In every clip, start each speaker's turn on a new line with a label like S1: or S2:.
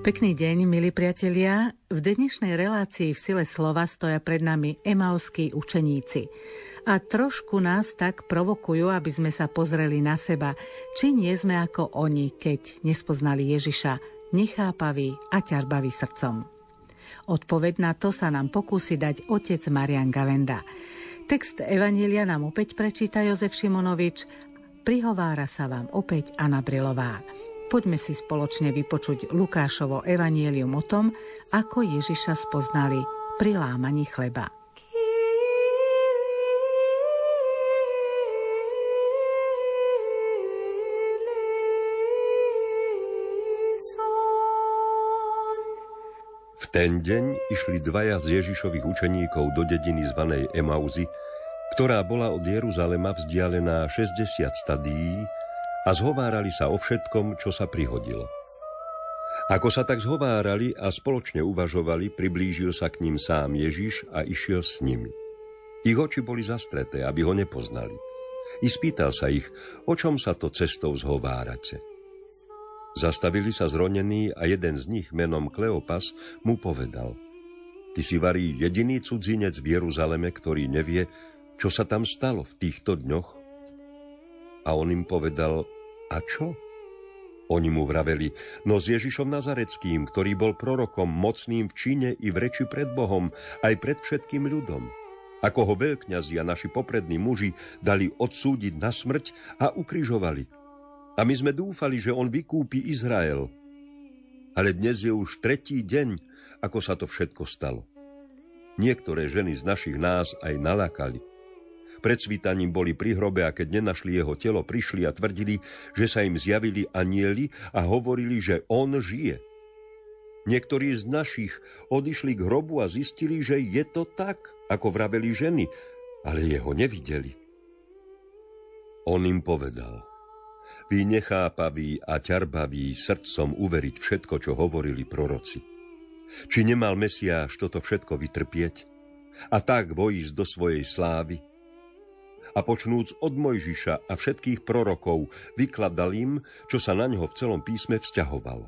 S1: Pekný deň, milí priatelia. V dnešnej relácii v sile slova stoja pred nami emauskí učeníci. A trošku nás tak provokujú, aby sme sa pozreli na seba, či nie sme ako oni, keď nespoznali Ježiša, nechápaví a ťarbaví srdcom. Odpoveď na to sa nám pokúsi dať otec Marian Gavenda. Text Evanília nám opäť prečíta Jozef Šimonovič, prihovára sa vám opäť Anna Brilová. Poďme si spoločne vypočuť Lukášovo evanielium o tom, ako Ježiša spoznali pri lámaní chleba.
S2: V ten deň išli dvaja z Ježišových učeníkov do dediny zvanej Emauzy, ktorá bola od Jeruzalema vzdialená 60 stadií a zhovárali sa o všetkom, čo sa prihodilo. Ako sa tak zhovárali a spoločne uvažovali, priblížil sa k ním sám Ježiš a išiel s nimi. Ich oči boli zastreté, aby ho nepoznali. I spýtal sa ich, o čom sa to cestou zhovárate. Zastavili sa zronení a jeden z nich menom Kleopas mu povedal Ty si varí jediný cudzinec v Jeruzaleme, ktorý nevie, čo sa tam stalo v týchto dňoch a on im povedal, a čo? Oni mu vraveli, no s Ježišom Nazareckým, ktorý bol prorokom, mocným v čine i v reči pred Bohom, aj pred všetkým ľudom. Ako ho veľkňazi a naši poprední muži dali odsúdiť na smrť a ukrižovali. A my sme dúfali, že on vykúpi Izrael. Ale dnes je už tretí deň, ako sa to všetko stalo. Niektoré ženy z našich nás aj nalakali. Pred svítaním boli pri hrobe a keď nenašli jeho telo, prišli a tvrdili, že sa im zjavili anieli a hovorili, že on žije. Niektorí z našich odišli k hrobu a zistili, že je to tak, ako vraveli ženy, ale jeho nevideli. On im povedal, vy nechápaví a ťarbaví srdcom uveriť všetko, čo hovorili proroci. Či nemal Mesiáš toto všetko vytrpieť a tak vojsť do svojej slávy? A počnúc od Mojžiša a všetkých prorokov vykladal im, čo sa na ňo v celom písme vzťahovalo.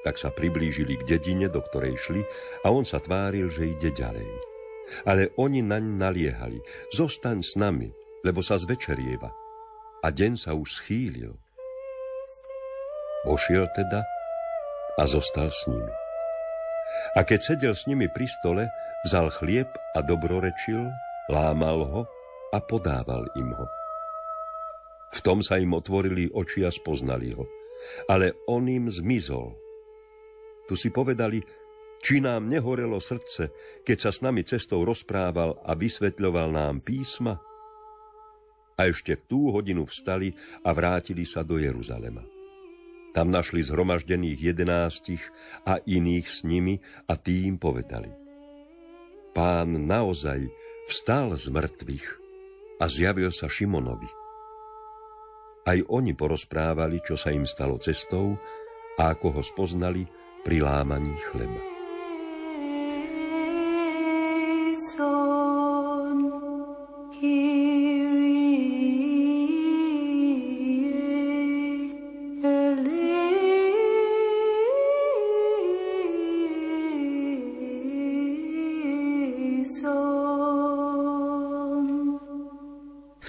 S2: Tak sa priblížili k dedine, do ktorej šli a on sa tváril, že ide ďalej. Ale oni naň naliehali, zostaň s nami, lebo sa zvečerieva. A deň sa už schýlil. Ošiel teda a zostal s nimi. A keď sedel s nimi pri stole, vzal chlieb a dobrorečil, lámal ho a podával im ho. V tom sa im otvorili oči a spoznali ho. Ale on im zmizol. Tu si povedali, či nám nehorelo srdce, keď sa s nami cestou rozprával a vysvetľoval nám písma? A ešte v tú hodinu vstali a vrátili sa do Jeruzalema. Tam našli zhromaždených jedenástich a iných s nimi a tým povedali. Pán naozaj vstal z mŕtvych a zjavil sa Šimonovi. Aj oni porozprávali, čo sa im stalo cestou a ako ho spoznali pri lámaní chleba.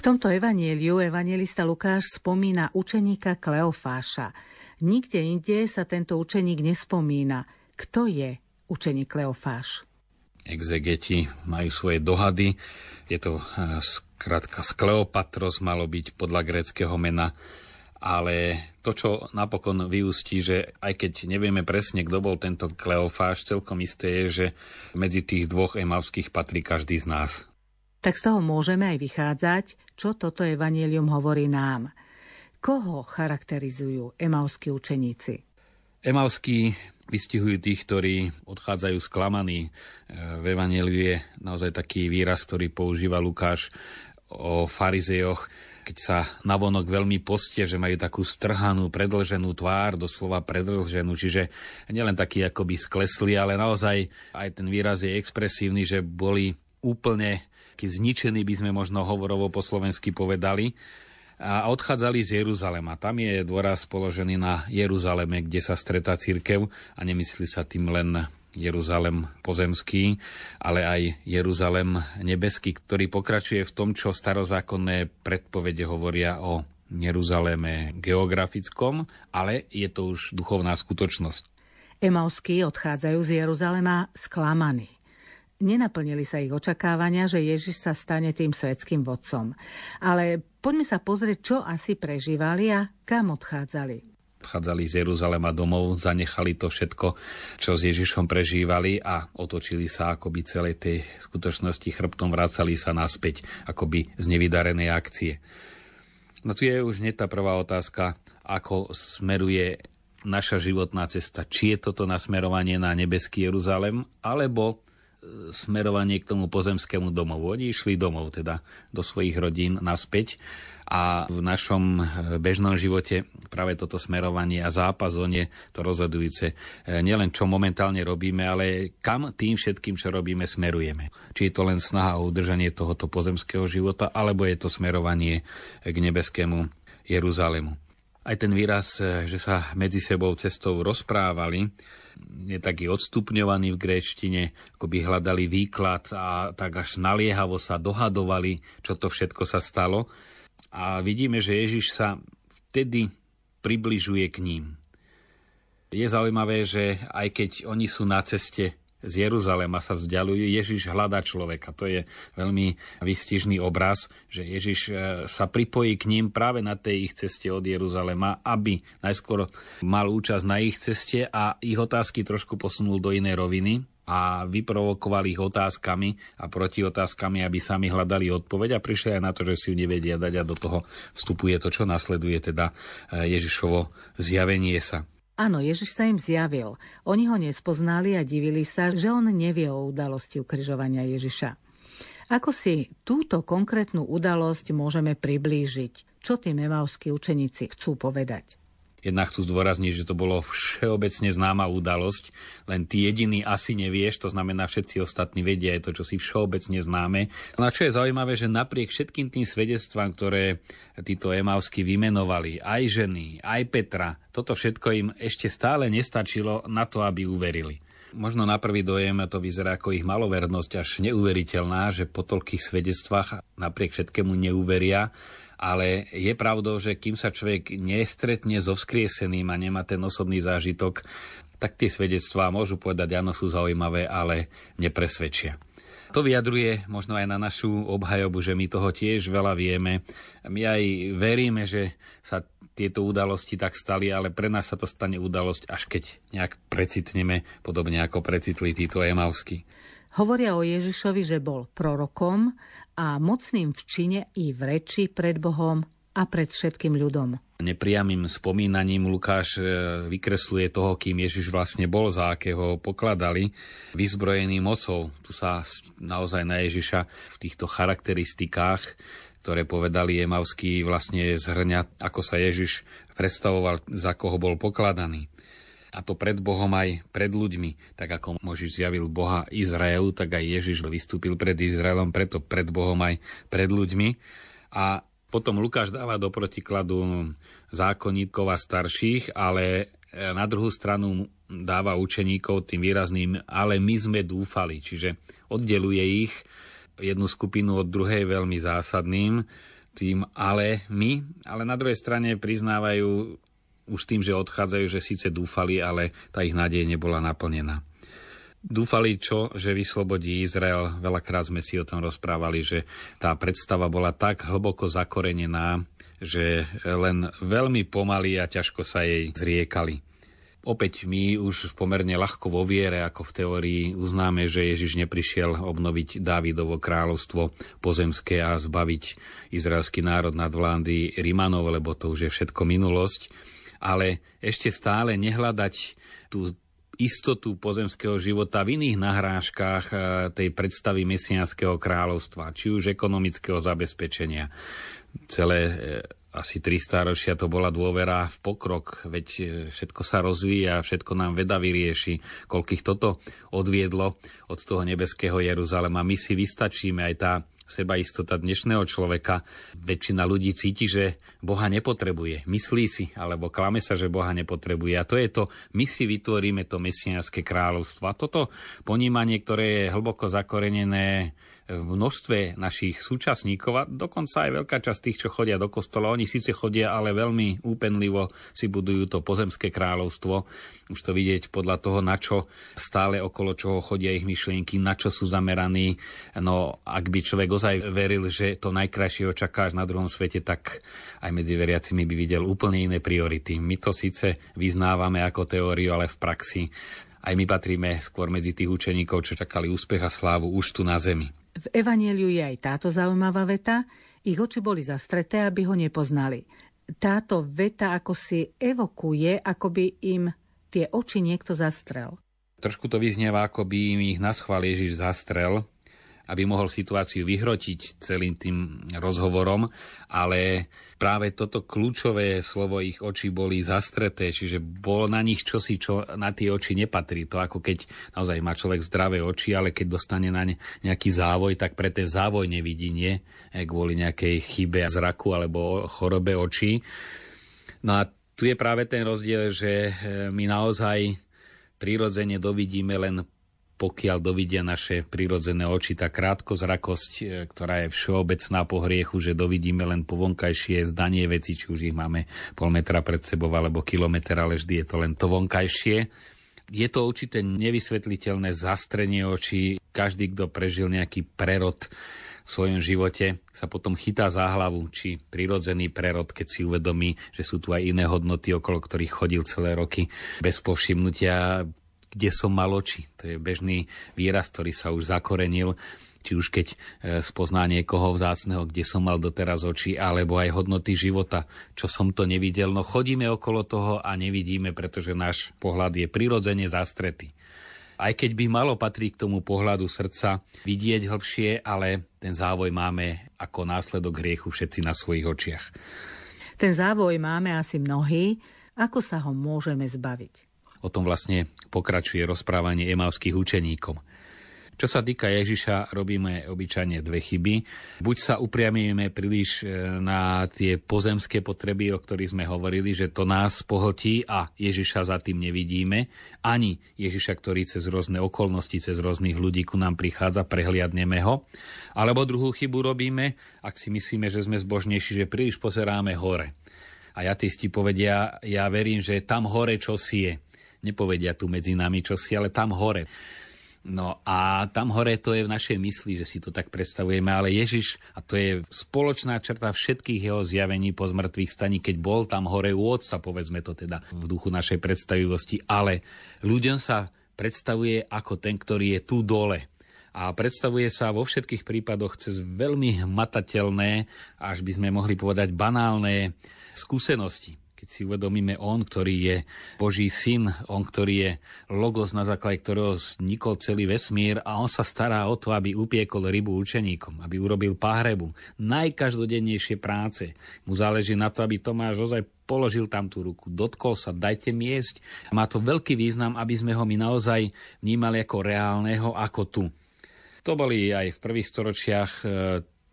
S1: Tomto evanieliu evangelista Lukáš spomína učeníka Kleofáša. Nikde inde sa tento učeník nespomína. Kto je učeník Kleofáš?
S3: Exegeti majú svoje dohady. Je to skratka z Kleopatros, malo byť podľa gréckého mena ale to, čo napokon vyústí, že aj keď nevieme presne, kto bol tento Kleofáš, celkom isté je, že medzi tých dvoch emavských patrí každý z nás
S1: tak z toho môžeme aj vychádzať, čo toto evanílium hovorí nám. Koho charakterizujú emauskí učeníci?
S3: Emauskí vystihujú tých, ktorí odchádzajú sklamaní. E, v Evangeliu je naozaj taký výraz, ktorý používa Lukáš o farizejoch, keď sa navonok veľmi postie, že majú takú strhanú, predlženú tvár, doslova predlženú, čiže nielen taký akoby sklesli, ale naozaj aj ten výraz je expresívny, že boli úplne zničený, by sme možno hovorovo po slovensky povedali. a odchádzali z Jeruzalema. Tam je dôraz položený na Jeruzaleme, kde sa stretá církev a nemyslí sa tým len Jeruzalem pozemský, ale aj Jeruzalem nebeský, ktorý pokračuje v tom, čo starozákonné predpovede hovoria o Jeruzaleme geografickom, ale je to už duchovná skutočnosť.
S1: Emauskí odchádzajú z Jeruzalema sklamaní. Nenaplnili sa ich očakávania, že Ježiš sa stane tým svetským vodcom. Ale poďme sa pozrieť, čo asi prežívali a kam odchádzali
S3: odchádzali z Jeruzalema domov, zanechali to všetko, čo s Ježišom prežívali a otočili sa akoby celej tej skutočnosti chrbtom, vracali sa naspäť akoby z nevydarenej akcie. No tu je už hneď tá prvá otázka, ako smeruje naša životná cesta. Či je toto nasmerovanie na nebeský Jeruzalem, alebo smerovanie k tomu pozemskému domovu. Oni išli domov, teda do svojich rodín naspäť a v našom eh, bežnom živote práve toto smerovanie a zápas o ne to rozhodujúce. Eh, nielen čo momentálne robíme, ale kam tým všetkým, čo robíme, smerujeme. Či je to len snaha o udržanie tohoto pozemského života, alebo je to smerovanie k nebeskému Jeruzalému. Aj ten výraz, eh, že sa medzi sebou cestou rozprávali, je taký odstupňovaný v gréčtine, ako by hľadali výklad a tak až naliehavo sa dohadovali, čo to všetko sa stalo a vidíme, že Ježiš sa vtedy približuje k ním. Je zaujímavé, že aj keď oni sú na ceste z Jeruzalema sa vzdialujú, Ježiš hľadá človeka. To je veľmi vystižný obraz, že Ježiš e, sa pripojí k ním práve na tej ich ceste od Jeruzalema, aby najskôr mal účasť na ich ceste a ich otázky trošku posunul do inej roviny a vyprovokovali ich otázkami a proti otázkami, aby sami hľadali odpoveď a prišli aj na to, že si ju nevedia dať a do toho vstupuje to, čo nasleduje, teda e, Ježišovo zjavenie sa.
S1: Áno, Ježiš sa im zjavil. Oni ho nespoznali a divili sa, že on nevie o udalosti ukrižovania Ježiša. Ako si túto konkrétnu udalosť môžeme priblížiť? Čo tí memavskí učeníci chcú povedať?
S3: Jednak chcú zdôrazniť, že to bolo všeobecne známa udalosť, len ty jediný asi nevieš, to znamená všetci ostatní vedia, je to, čo si všeobecne známe. No a čo je zaujímavé, že napriek všetkým tým svedectvám, ktoré títo emavsky vymenovali, aj ženy, aj Petra, toto všetko im ešte stále nestačilo na to, aby uverili. Možno na prvý dojem to vyzerá ako ich malovernosť až neuveriteľná, že po toľkých svedectvách napriek všetkému neuveria, ale je pravdou, že kým sa človek nestretne so vzkrieseným a nemá ten osobný zážitok, tak tie svedectvá môžu povedať, áno, sú zaujímavé, ale nepresvedčia. To vyjadruje možno aj na našu obhajobu, že my toho tiež veľa vieme. My aj veríme, že sa tieto udalosti tak stali, ale pre nás sa to stane udalosť, až keď nejak precitneme, podobne ako precitli títo Emavsky.
S1: Hovoria o Ježišovi, že bol prorokom a mocným v čine i v reči pred Bohom a pred všetkým ľudom.
S3: Nepriamým spomínaním Lukáš e, vykresluje toho, kým Ježiš vlastne bol, za akého pokladali, vyzbrojený mocou. Tu sa naozaj na Ježiša v týchto charakteristikách, ktoré povedali Emavský, vlastne zhrňa, ako sa Ježiš predstavoval, za koho bol pokladaný a to pred Bohom aj pred ľuďmi. Tak ako Možiš zjavil Boha Izraelu, tak aj Ježiš vystúpil pred Izraelom, preto pred Bohom aj pred ľuďmi. A potom Lukáš dáva do protikladu zákonníkov a starších, ale e, na druhú stranu dáva učeníkov tým výrazným, ale my sme dúfali, čiže oddeluje ich jednu skupinu od druhej veľmi zásadným, tým ale my, ale na druhej strane priznávajú už tým, že odchádzajú, že síce dúfali, ale tá ich nádej nebola naplnená. Dúfali čo, že vyslobodí Izrael. Veľakrát sme si o tom rozprávali, že tá predstava bola tak hlboko zakorenená, že len veľmi pomaly a ťažko sa jej zriekali. Opäť my už pomerne ľahko vo viere, ako v teórii, uznáme, že Ježiš neprišiel obnoviť Dávidovo kráľovstvo pozemské a zbaviť izraelský národ nad vlády Rimanov, lebo to už je všetko minulosť ale ešte stále nehľadať tú istotu pozemského života v iných nahrážkach eh, tej predstavy mesianského kráľovstva, či už ekonomického zabezpečenia. Celé eh, asi 300 ročia to bola dôvera v pokrok, veď eh, všetko sa rozvíja, všetko nám veda vyrieši, koľkých toto odviedlo od toho nebeského Jeruzalema. My si vystačíme, aj tá seba istota dnešného človeka. Väčšina ľudí cíti, že Boha nepotrebuje. Myslí si, alebo klame sa, že Boha nepotrebuje. A to je to, my si vytvoríme to mesianské kráľovstvo. A toto ponímanie, ktoré je hlboko zakorenené v množstve našich súčasníkov a dokonca aj veľká časť tých, čo chodia do kostola. Oni síce chodia, ale veľmi úpenlivo si budujú to pozemské kráľovstvo. Už to vidieť podľa toho, na čo stále okolo čoho chodia ich myšlienky, na čo sú zameraní. No ak by človek ozaj veril, že to najkrajšie očakáš na druhom svete, tak aj medzi veriacimi by videl úplne iné priority. My to síce vyznávame ako teóriu, ale v praxi aj my patríme skôr medzi tých učeníkov, čo čakali úspech a slávu už tu na zemi.
S1: V Evangeliu je aj táto zaujímavá veta. Ich oči boli zastreté, aby ho nepoznali. Táto veta ako si evokuje, ako by im tie oči niekto zastrel.
S3: Trošku to vyznieva, ako by im ich na schvál Ježiš zastrel, aby mohol situáciu vyhrotiť celým tým rozhovorom, ale práve toto kľúčové slovo ich očí boli zastreté, čiže bolo na nich čosi, čo na tie oči nepatrí. To ako keď naozaj má človek zdravé oči, ale keď dostane na ne nejaký závoj, tak pre ten závoj nevidí, nie? E, kvôli nejakej chybe zraku alebo chorobe očí. No a tu je práve ten rozdiel, že e, my naozaj prirodzene dovidíme len pokiaľ dovidia naše prirodzené oči, tá krátkozrakosť, e, ktorá je všeobecná po hriechu, že dovidíme len po vonkajšie zdanie veci, či už ich máme pol metra pred sebou alebo kilometr, ale vždy je to len to vonkajšie. Je to určité nevysvetliteľné zastrenie očí. Každý, kto prežil nejaký prerod v svojom živote, sa potom chytá za hlavu, či prirodzený prerod, keď si uvedomí, že sú tu aj iné hodnoty, okolo ktorých chodil celé roky bez povšimnutia kde som mal oči. To je bežný výraz, ktorý sa už zakorenil či už keď e, spozná niekoho vzácného, kde som mal doteraz oči, alebo aj hodnoty života, čo som to nevidel. No chodíme okolo toho a nevidíme, pretože náš pohľad je prirodzene zastretý. Aj keď by malo patriť k tomu pohľadu srdca vidieť hlbšie, ale ten závoj máme ako následok hriechu všetci na svojich očiach.
S1: Ten závoj máme asi mnohí. Ako sa ho môžeme zbaviť?
S3: O tom vlastne pokračuje rozprávanie emavských učeníkom. Čo sa týka Ježiša, robíme obyčajne dve chyby. Buď sa upriamíme príliš e, na tie pozemské potreby, o ktorých sme hovorili, že to nás pohltí a Ježiša za tým nevidíme. Ani Ježiša, ktorý cez rôzne okolnosti, cez rôznych ľudí ku nám prichádza, prehliadneme ho. Alebo druhú chybu robíme, ak si myslíme, že sme zbožnejší, že príliš pozeráme hore. A jatisti povedia, ja verím, že tam hore čosi je nepovedia tu medzi nami čosi, ale tam hore. No a tam hore to je v našej mysli, že si to tak predstavujeme, ale Ježiš, a to je spoločná črta všetkých jeho zjavení po zmrtvých staní, keď bol tam hore u Otca, povedzme to teda v duchu našej predstavivosti, ale ľuďom sa predstavuje ako ten, ktorý je tu dole. A predstavuje sa vo všetkých prípadoch cez veľmi hmatateľné, až by sme mohli povedať banálne skúsenosti si uvedomíme on, ktorý je Boží syn, on, ktorý je logos, na základe ktorého vznikol celý vesmír a on sa stará o to, aby upiekol rybu učeníkom, aby urobil páhrebu. Najkaždodennejšie práce. Mu záleží na to, aby Tomáš ozaj položil tam tú ruku, dotkol sa, dajte miesť. Má to veľký význam, aby sme ho my naozaj vnímali ako reálneho, ako tu. To boli aj v prvých storočiach e,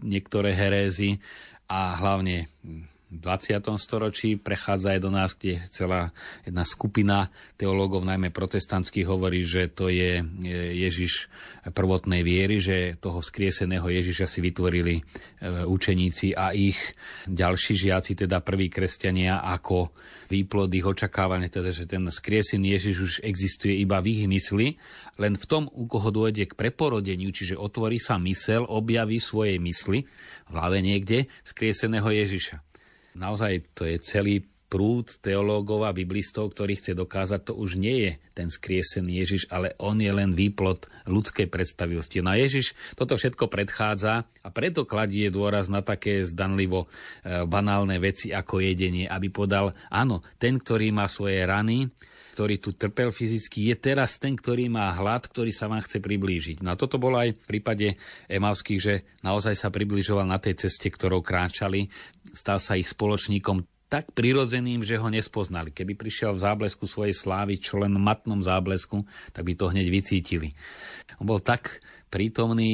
S3: niektoré herézy a hlavne v 20. storočí prechádza aj do nás, kde celá jedna skupina teológov, najmä protestantských, hovorí, že to je Ježiš prvotnej viery, že toho skrieseného Ježiša si vytvorili e, učeníci a ich ďalší žiaci, teda prví kresťania, ako výplod ich očakávania, teda, že ten skriesený Ježiš už existuje iba v ich mysli, len v tom, u koho dôjde k preporodeniu, čiže otvorí sa mysel, objaví svojej mysli v hlave niekde skrieseného Ježiša naozaj to je celý prúd teológov a biblistov, ktorý chce dokázať, to už nie je ten skriesený Ježiš, ale on je len výplod ľudskej predstavivosti. No a Ježiš toto všetko predchádza a preto kladie dôraz na také zdanlivo e, banálne veci ako jedenie, aby podal, áno, ten, ktorý má svoje rany, ktorý tu trpel fyzicky, je teraz ten, ktorý má hlad, ktorý sa vám chce priblížiť. No toto bolo aj v prípade Emavských, že naozaj sa približoval na tej ceste, ktorou kráčali, stal sa ich spoločníkom tak prirodzeným, že ho nespoznali. Keby prišiel v záblesku svojej slávy, čo len matnom záblesku, tak by to hneď vycítili. On bol tak prítomný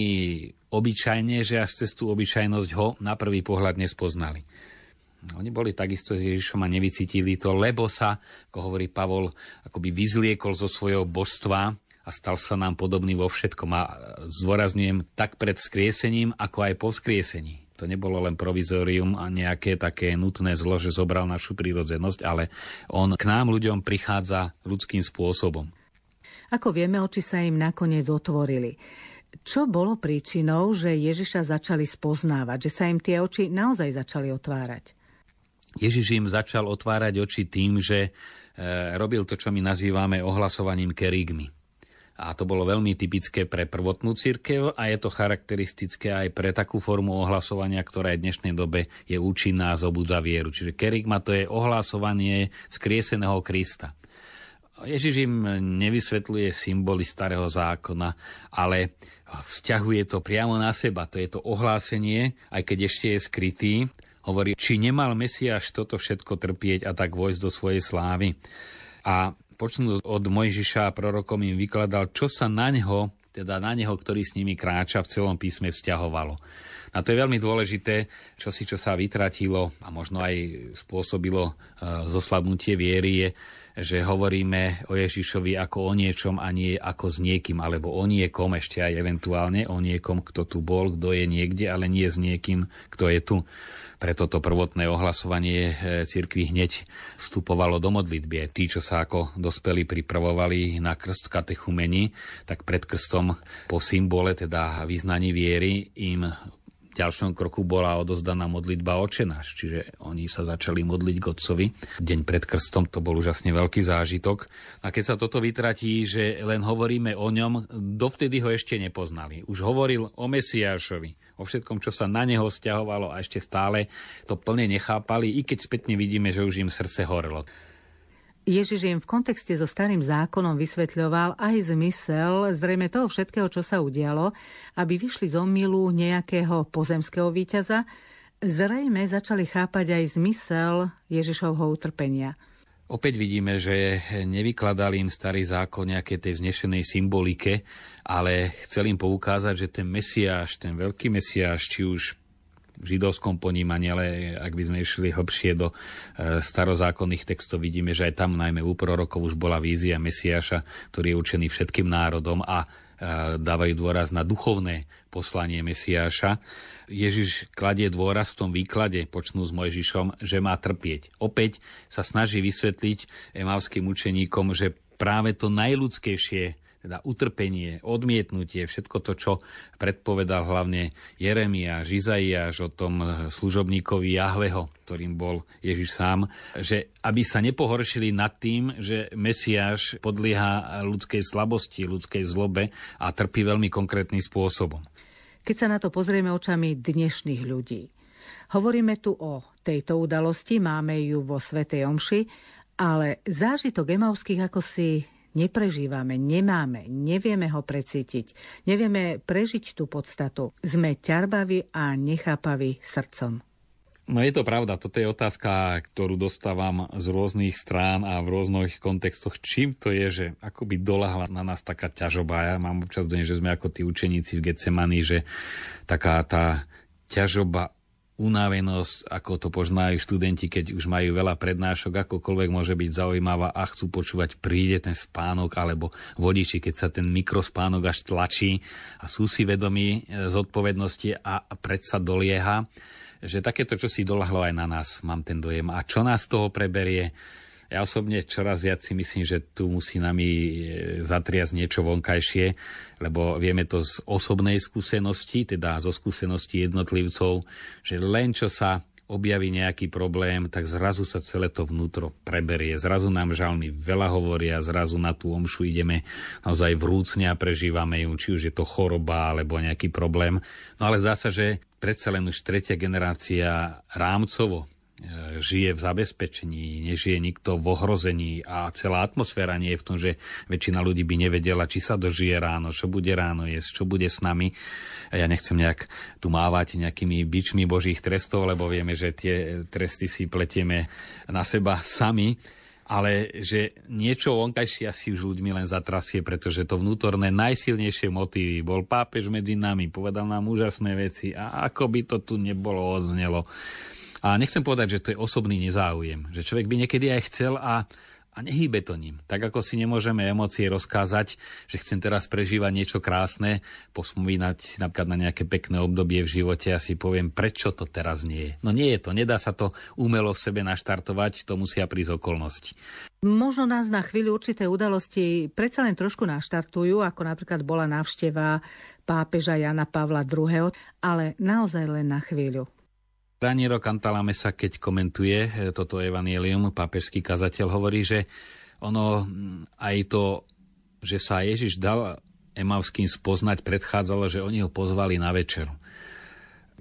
S3: obyčajne, že až cez tú obyčajnosť ho na prvý pohľad nespoznali. Oni boli takisto s Ježišom a nevycítili to, lebo sa, ako hovorí Pavol, akoby vyzliekol zo svojho božstva a stal sa nám podobný vo všetkom. A zdôrazňujem tak pred skriesením, ako aj po skriesení. To nebolo len provizorium a nejaké také nutné zlo, že zobral našu prírodzenosť, ale on k nám ľuďom prichádza ľudským spôsobom.
S1: Ako vieme, oči sa im nakoniec otvorili. Čo bolo príčinou, že Ježiša začali spoznávať, že sa im tie oči naozaj začali otvárať?
S3: Ježiš im začal otvárať oči tým, že e, robil to, čo my nazývame ohlasovaním kerigmy. A to bolo veľmi typické pre prvotnú církev a je to charakteristické aj pre takú formu ohlasovania, ktorá je v dnešnej dobe je účinná a zobudza vieru. Čiže kerigma to je ohlasovanie skrieseného Krista. Ježiš im nevysvetľuje symboly starého zákona, ale vzťahuje to priamo na seba. To je to ohlásenie, aj keď ešte je skrytý, hovorí, či nemal Mesiáš toto všetko trpieť a tak vojsť do svojej slávy. A počnú od Mojžiša a prorokom im vykladal, čo sa na neho, teda na neho, ktorý s nimi kráča v celom písme vzťahovalo. A to je veľmi dôležité, čo si čo sa vytratilo a možno aj spôsobilo e, zoslabnutie viery, je, že hovoríme o Ježišovi ako o niečom a nie ako s niekým, alebo o niekom ešte aj eventuálne, o niekom, kto tu bol, kto je niekde, ale nie s niekým, kto je tu. Preto to prvotné ohlasovanie e, cirkvi hneď vstupovalo do modlitby. Tí, čo sa ako dospeli pripravovali na krst katechumeni, tak pred krstom po symbole, teda vyznaní viery, im ďalšom kroku bola odozdaná modlitba očenáš, čiže oni sa začali modliť k Otcovi. Deň pred krstom to bol úžasne veľký zážitok. A keď sa toto vytratí, že len hovoríme o ňom, dovtedy ho ešte nepoznali. Už hovoril o Mesiášovi, o všetkom, čo sa na neho stiahovalo a ešte stále to plne nechápali, i keď spätne vidíme, že už im srdce horelo.
S1: Ježiš im v kontexte so starým zákonom vysvetľoval aj zmysel zrejme toho všetkého, čo sa udialo, aby vyšli z omilu nejakého pozemského víťaza, zrejme začali chápať aj zmysel Ježišovho utrpenia.
S3: Opäť vidíme, že nevykladali im starý zákon nejaké tej vznešenej symbolike, ale chcel im poukázať, že ten Mesiáš, ten veľký Mesiáš, či už v židovskom ponímaní, ale ak by sme išli hlbšie do e, starozákonných textov, vidíme, že aj tam najmä u prorokov už bola vízia Mesiáša, ktorý je učený všetkým národom a e, dávajú dôraz na duchovné poslanie Mesiáša. Ježiš kladie dôraz v tom výklade, počnú s Mojžišom, že má trpieť. Opäť sa snaží vysvetliť emavským učeníkom, že práve to najľudskejšie teda utrpenie, odmietnutie, všetko to, čo predpovedal hlavne Jeremiáš, Izaiáš o tom služobníkovi Jahveho, ktorým bol Ježiš sám, že aby sa nepohoršili nad tým, že Mesiáš podlieha ľudskej slabosti, ľudskej zlobe a trpí veľmi konkrétnym spôsobom.
S1: Keď sa na to pozrieme očami dnešných ľudí, hovoríme tu o tejto udalosti, máme ju vo Svetej Omši, ale zážitok emauských ako si neprežívame, nemáme, nevieme ho precítiť, nevieme prežiť tú podstatu. Sme ťarbaví a nechápaví srdcom.
S3: No je to pravda, toto je otázka, ktorú dostávam z rôznych strán a v rôznych kontextoch. Čím to je, že akoby dolahla na nás taká ťažoba? Ja mám občas doň, že sme ako tí učeníci v Getsemani, že taká tá ťažoba unavenosť, ako to poznajú študenti, keď už majú veľa prednášok, akokoľvek môže byť zaujímavá a chcú počúvať, príde ten spánok, alebo vodiči, keď sa ten mikrospánok až tlačí a sú si vedomí e, zodpovednosti a predsa dolieha, že takéto čo si dolahlo aj na nás, mám ten dojem. A čo nás z toho preberie? Ja osobne čoraz viac si myslím, že tu musí nami e, zatriasť niečo vonkajšie, lebo vieme to z osobnej skúsenosti, teda zo skúsenosti jednotlivcov, že len čo sa objaví nejaký problém, tak zrazu sa celé to vnútro preberie. Zrazu nám žalmy veľa hovoria, zrazu na tú omšu ideme naozaj vrúcne a prežívame ju, či už je to choroba alebo nejaký problém. No ale zdá sa, že predsa len už tretia generácia rámcovo žije v zabezpečení, nežije nikto v ohrození a celá atmosféra nie je v tom, že väčšina ľudí by nevedela, či sa dožije ráno, čo bude ráno jesť, čo bude s nami. Ja nechcem nejak tu mávať nejakými bičmi božích trestov, lebo vieme, že tie tresty si pletieme na seba sami. ale že niečo vonkajšie asi už ľuďmi len zatrasie, pretože to vnútorné najsilnejšie motívy. Bol pápež medzi nami, povedal nám úžasné veci a ako by to tu nebolo odznelo. A nechcem povedať, že to je osobný nezáujem, že človek by niekedy aj chcel a a nehýbe to ním. Tak ako si nemôžeme emócie rozkázať, že chcem teraz prežívať niečo krásne, posmínať si napríklad na nejaké pekné obdobie v živote a si poviem, prečo to teraz nie je. No nie je to, nedá sa to umelo v sebe naštartovať, to musia prísť okolnosti.
S1: Možno nás na chvíľu určité udalosti predsa len trošku naštartujú, ako napríklad bola návšteva pápeža Jana Pavla II., ale naozaj len na chvíľu.
S3: Raniero Cantalamesa, keď komentuje e, toto evanielium, pápežský kazateľ hovorí, že ono aj to, že sa Ježiš dal Emavským spoznať, predchádzalo, že oni ho pozvali na večeru.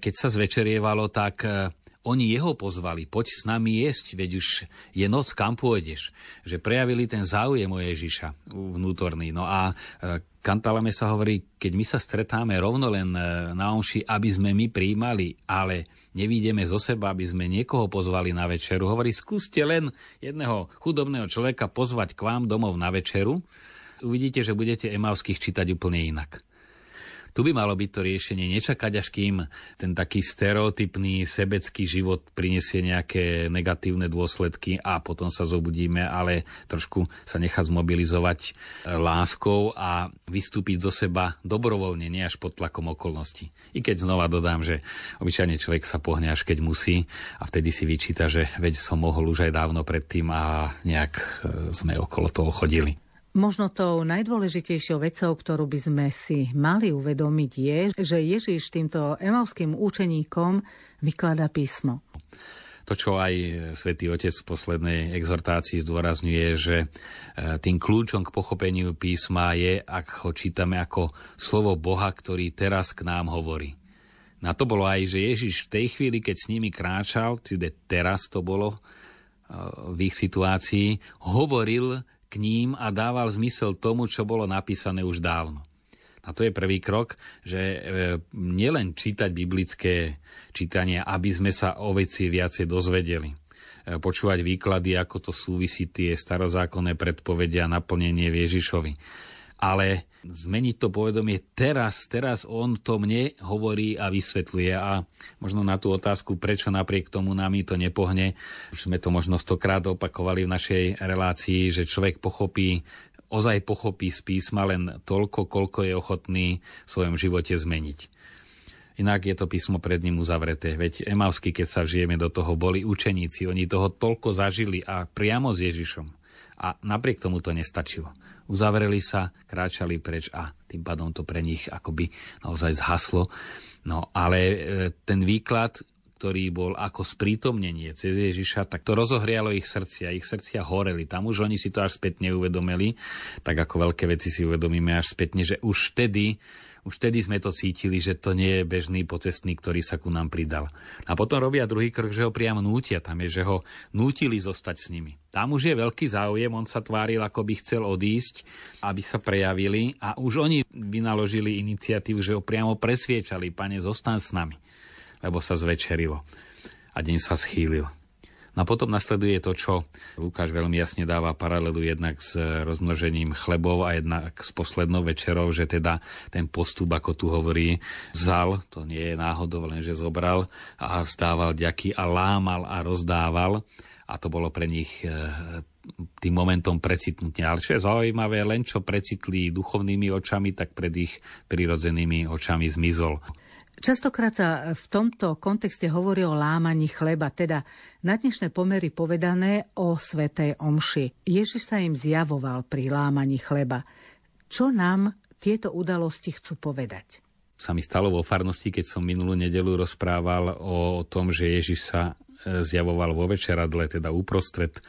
S3: Keď sa zvečerievalo, tak e, oni jeho pozvali, poď s nami jesť, veď už je noc, kam pôjdeš. Že prejavili ten záujem o Ježiša vnútorný. No a e, Kantalame sa hovorí, keď my sa stretáme rovno len e, na omši, aby sme my príjmali, ale nevídeme zo seba, aby sme niekoho pozvali na večeru. Hovorí, skúste len jedného chudobného človeka pozvať k vám domov na večeru. Uvidíte, že budete Emavských čítať úplne inak. Tu by malo byť to riešenie, nečakať až kým ten taký stereotypný sebecký život prinesie nejaké negatívne dôsledky a potom sa zobudíme, ale trošku sa nechať zmobilizovať láskou a vystúpiť zo seba dobrovoľne, nie až pod tlakom okolností. I keď znova dodám, že obyčajne človek sa pohne až keď musí a vtedy si vyčíta, že veď som mohol už aj dávno predtým a nejak e, sme okolo toho chodili.
S1: Možno tou najdôležitejšou vecou, ktorú by sme si mali uvedomiť, je, že Ježiš týmto emovským účeníkom vykladá písmo.
S3: To, čo aj svätý Otec v poslednej exhortácii zdôrazňuje, že e, tým kľúčom k pochopeniu písma je, ak ho čítame ako slovo Boha, ktorý teraz k nám hovorí. Na to bolo aj, že Ježiš v tej chvíli, keď s nimi kráčal, teda teraz to bolo e, v ich situácii, hovoril ním a dával zmysel tomu, čo bolo napísané už dávno. A to je prvý krok, že e, nielen čítať biblické čítania, aby sme sa o veci viacej dozvedeli. E, počúvať výklady, ako to súvisí tie starozákonné predpovedia a naplnenie Ježišovi ale zmeniť to povedomie teraz, teraz on to mne hovorí a vysvetľuje a možno na tú otázku, prečo napriek tomu nami to nepohne, už sme to možno stokrát opakovali v našej relácii, že človek pochopí ozaj pochopí z písma len toľko, koľko je ochotný v svojom živote zmeniť. Inak je to písmo pred ním uzavreté. Veď Emavsky, keď sa žijeme do toho, boli učeníci. Oni toho toľko zažili a priamo s Ježišom. A napriek tomu to nestačilo uzavreli sa, kráčali preč a tým pádom to pre nich akoby naozaj zhaslo. No ale e, ten výklad, ktorý bol ako sprítomnenie cez Ježiša, tak to rozohrialo ich srdcia. Ich srdcia horeli. Tam už oni si to až spätne uvedomili, tak ako veľké veci si uvedomíme až spätne, že už vtedy už vtedy sme to cítili, že to nie je bežný pocestný, ktorý sa ku nám pridal. A potom robia druhý krok, že ho priamo nútia. Tam je, že ho nútili zostať s nimi. Tam už je veľký záujem, on sa tváril, ako by chcel odísť, aby sa prejavili a už oni vynaložili iniciatívu, že ho priamo presviečali, pane, zostan s nami, lebo sa zvečerilo a deň sa schýlil. No a potom nasleduje to, čo Lukáš veľmi jasne dáva paralelu jednak s rozmnožením chlebov a jednak s poslednou večerou, že teda ten postup, ako tu hovorí, vzal, to nie je náhodou, len že zobral a vstával ďaky a lámal a rozdával a to bolo pre nich e, tým momentom precitnutia. Ale čo je zaujímavé, len čo precitli duchovnými očami, tak pred ich prirodzenými očami zmizol.
S1: Častokrát sa v tomto kontexte hovorí o lámaní chleba, teda na dnešné pomery povedané o svetej omši. Ježiš sa im zjavoval pri lámaní chleba. Čo nám tieto udalosti chcú povedať?
S3: Sa mi stalo vo farnosti, keď som minulú nedelu rozprával o tom, že Ježiš sa e, zjavoval vo večeradle, teda uprostred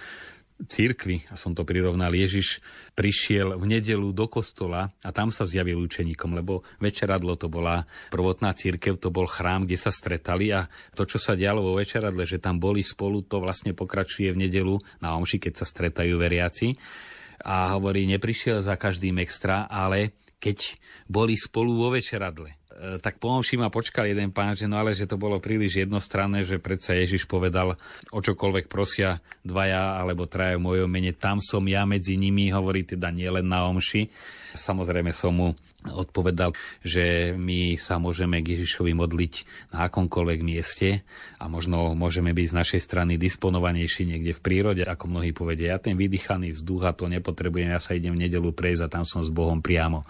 S3: církvy, a som to prirovnal, Ježiš prišiel v nedelu do kostola a tam sa zjavil učeníkom, lebo večeradlo to bola prvotná církev, to bol chrám, kde sa stretali a to, čo sa dialo vo večeradle, že tam boli spolu, to vlastne pokračuje v nedelu na omši, keď sa stretajú veriaci. A hovorí, neprišiel za každým extra, ale keď boli spolu vo večeradle. Tak po ma počkal jeden pán, že no ale že to bolo príliš jednostranné, že predsa Ježiš povedal, o čokoľvek prosia dvaja alebo traja v mojom mene, tam som ja medzi nimi, hovorí teda nielen na omši. Samozrejme som mu odpovedal, že my sa môžeme k Ježišovi modliť na akomkoľvek mieste a možno môžeme byť z našej strany disponovanejší niekde v prírode, ako mnohí povedia. Ja ten vydýchaný vzduch a to nepotrebujem, ja sa idem v nedelu prejsť a tam som s Bohom priamo.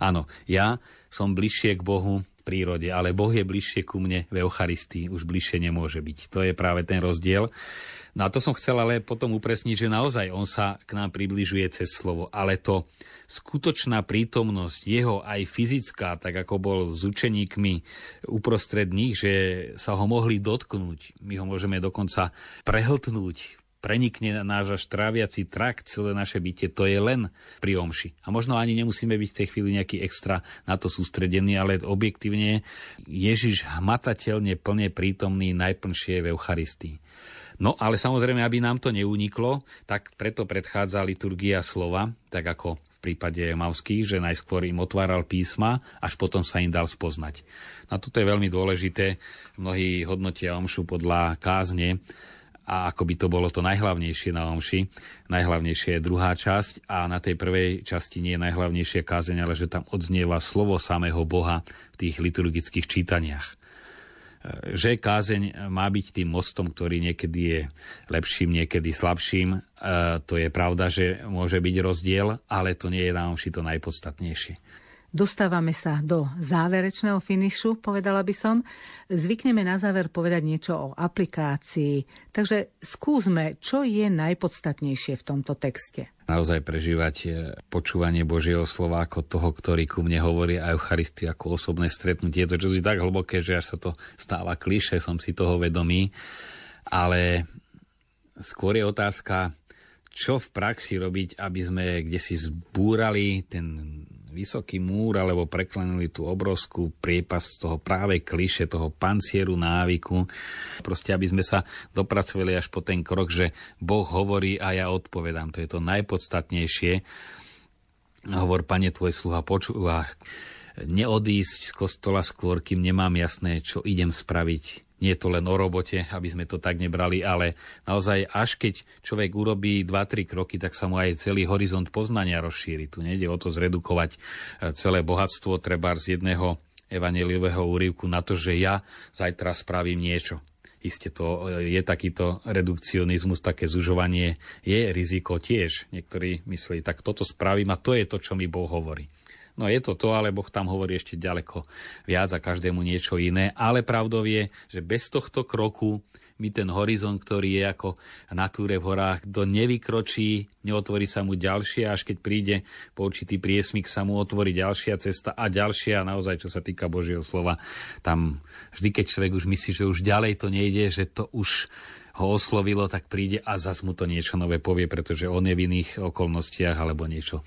S3: Áno, ja som bližšie k Bohu v prírode, ale Boh je bližšie ku mne v Eucharistii, už bližšie nemôže byť. To je práve ten rozdiel. No a to som chcel ale potom upresniť, že naozaj on sa k nám približuje cez slovo, ale to skutočná prítomnosť jeho aj fyzická, tak ako bol s učeníkmi uprostred nich, že sa ho mohli dotknúť. My ho môžeme dokonca prehltnúť, prenikne náš až tráviaci trakt, celé naše bytie, to je len pri omši. A možno ani nemusíme byť v tej chvíli nejaký extra na to sústredený, ale objektívne Ježiš hmatateľne plne prítomný najplnšie v Eucharistii. No ale samozrejme, aby nám to neuniklo, tak preto predchádza liturgia slova, tak ako v prípade Mavských, že najskôr im otváral písma, až potom sa im dal spoznať. A toto je veľmi dôležité. Mnohí hodnotia omšu podľa kázne, a ako by to bolo to najhlavnejšie na omši. Najhlavnejšie je druhá časť a na tej prvej časti nie je najhlavnejšie kázeň, ale že tam odznieva slovo samého Boha v tých liturgických čítaniach že kázeň má byť tým mostom, ktorý niekedy je lepším, niekedy slabším. E, to je pravda, že môže byť rozdiel, ale to nie je nám to najpodstatnejšie.
S1: Dostávame sa do záverečného finišu, povedala by som. Zvykneme na záver povedať niečo o aplikácii. Takže skúsme, čo je najpodstatnejšie v tomto texte.
S3: Naozaj prežívať e, počúvanie Božieho slova ako toho, ktorý ku mne hovorí a Eucharistiu ako osobné stretnutie. Je to čosi tak hlboké, že až sa to stáva kliše, som si toho vedomý. Ale skôr je otázka, čo v praxi robiť, aby sme kde si zbúrali ten vysoký múr alebo preklenuli tú obrovskú priepas toho práve kliše, toho pancieru návyku. Proste, aby sme sa dopracovali až po ten krok, že Boh hovorí a ja odpovedám. To je to najpodstatnejšie. Hovor, pane, tvoj sluha počúva. Neodísť z kostola skôr, kým nemám jasné, čo idem spraviť nie je to len o robote, aby sme to tak nebrali, ale naozaj až keď človek urobí 2-3 kroky, tak sa mu aj celý horizont poznania rozšíri. Tu nejde o to zredukovať e, celé bohatstvo treba z jedného evaneliového úrivku na to, že ja zajtra spravím niečo. Isté to e, je takýto redukcionizmus, také zužovanie, je riziko tiež. Niektorí myslí, tak toto spravím a to je to, čo mi Boh hovorí. No je to to, ale Boh tam hovorí ešte ďaleko viac a každému niečo iné. Ale pravdou je, že bez tohto kroku my ten horizont, ktorý je ako na túre v horách, kto nevykročí, neotvorí sa mu ďalšie, až keď príde po určitý priesmik, sa mu otvorí ďalšia cesta a ďalšia. Naozaj, čo sa týka Božieho slova, tam vždy, keď človek už myslí, že už ďalej to nejde, že to už ho oslovilo, tak príde a zas mu to niečo nové povie, pretože on je v iných okolnostiach alebo niečo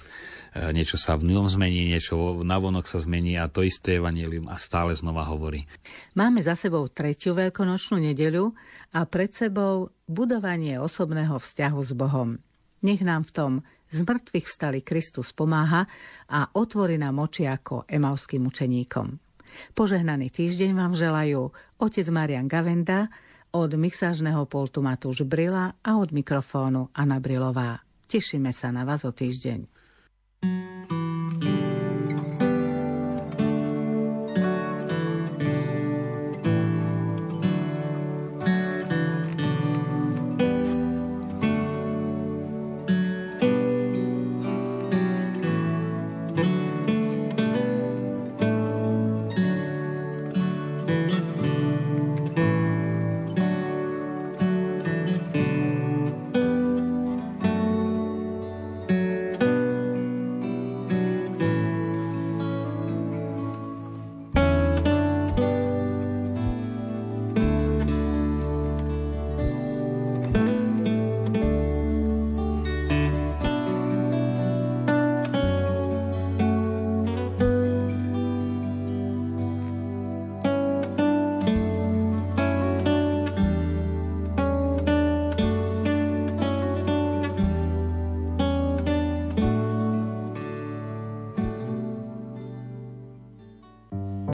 S3: E, niečo sa v ňom zmení, niečo navonok sa zmení a to isté evanílium a stále znova hovorí.
S1: Máme za sebou tretiu veľkonočnú nedeľu a pred sebou budovanie osobného vzťahu s Bohom. Nech nám v tom z mŕtvych vstali Kristus pomáha a otvorí nám oči ako emauským učeníkom. Požehnaný týždeň vám želajú otec Marian Gavenda, od mixážneho pultu Matúš Brila a od mikrofónu Anna Brilová. Tešíme sa na vás o týždeň. Thank you.